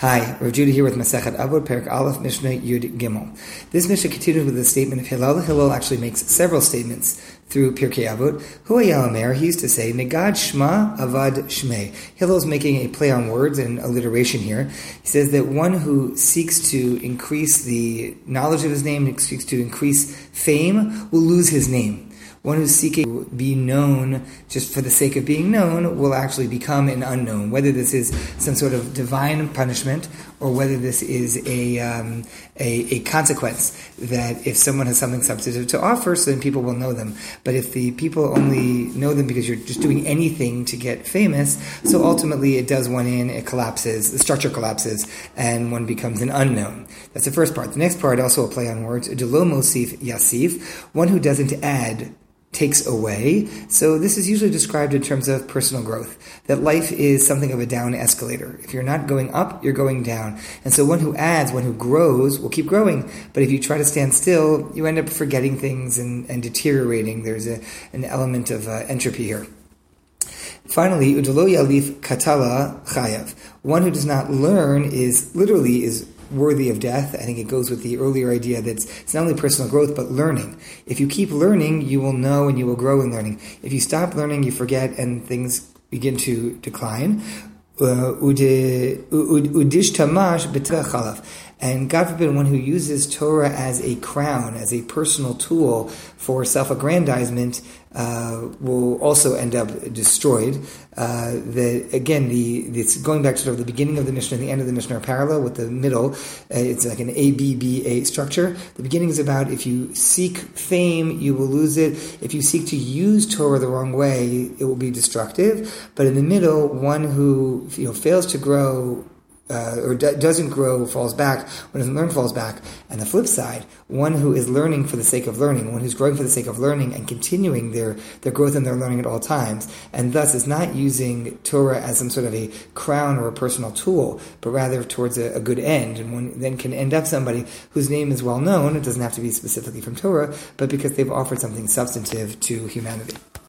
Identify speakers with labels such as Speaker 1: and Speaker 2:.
Speaker 1: Hi, Rav Judah here with Masechet Avot, Perek Aleph, Mishnah Yud Gimel. This Mishnah continues with the statement of Hillel. Hillel actually makes several statements through Pirkei Avot. Hu Omer, he used to say, Negad Shema Avad Shmei. Hillel's making a play on words and alliteration here. He says that one who seeks to increase the knowledge of his name, seeks to increase fame, will lose his name one who's seeking to be known just for the sake of being known will actually become an unknown. Whether this is some sort of divine punishment or whether this is a, um, a, a, consequence that if someone has something substantive to offer, so then people will know them. But if the people only know them because you're just doing anything to get famous, so ultimately it does one in, it collapses, the structure collapses, and one becomes an unknown. That's the first part. The next part, also a play on words, Delomosif Yasif, one who doesn't add takes away. So this is usually described in terms of personal growth, that life is something of a down escalator. If you're not going up, you're going down. And so one who adds, one who grows, will keep growing. But if you try to stand still, you end up forgetting things and, and deteriorating. There's a, an element of uh, entropy here. Finally, udalo yalif katala chayav. One who does not learn is literally is worthy of death. I think it goes with the earlier idea that it's not only personal growth, but learning. If you keep learning, you will know and you will grow in learning. If you stop learning, you forget and things begin to decline. Uh, and God forbid one who uses Torah as a crown, as a personal tool for self-aggrandizement, uh, will also end up destroyed. Uh, the, again, the it's going back to sort of the beginning of the Mishnah and the end of the Mishnah are parallel with the middle. Uh, it's like an A B B A structure. The beginning is about if you seek fame, you will lose it. If you seek to use Torah the wrong way, it will be destructive. But in the middle, one who you know fails to grow uh, or d- doesn't grow falls back, one doesn't learn falls back. And the flip side, one who is learning for the sake of learning, one who's growing for the sake of learning and continuing their, their growth and their learning at all times, and thus is not using Torah as some sort of a crown or a personal tool, but rather towards a, a good end. And one then can end up somebody whose name is well known, it doesn't have to be specifically from Torah, but because they've offered something substantive to humanity.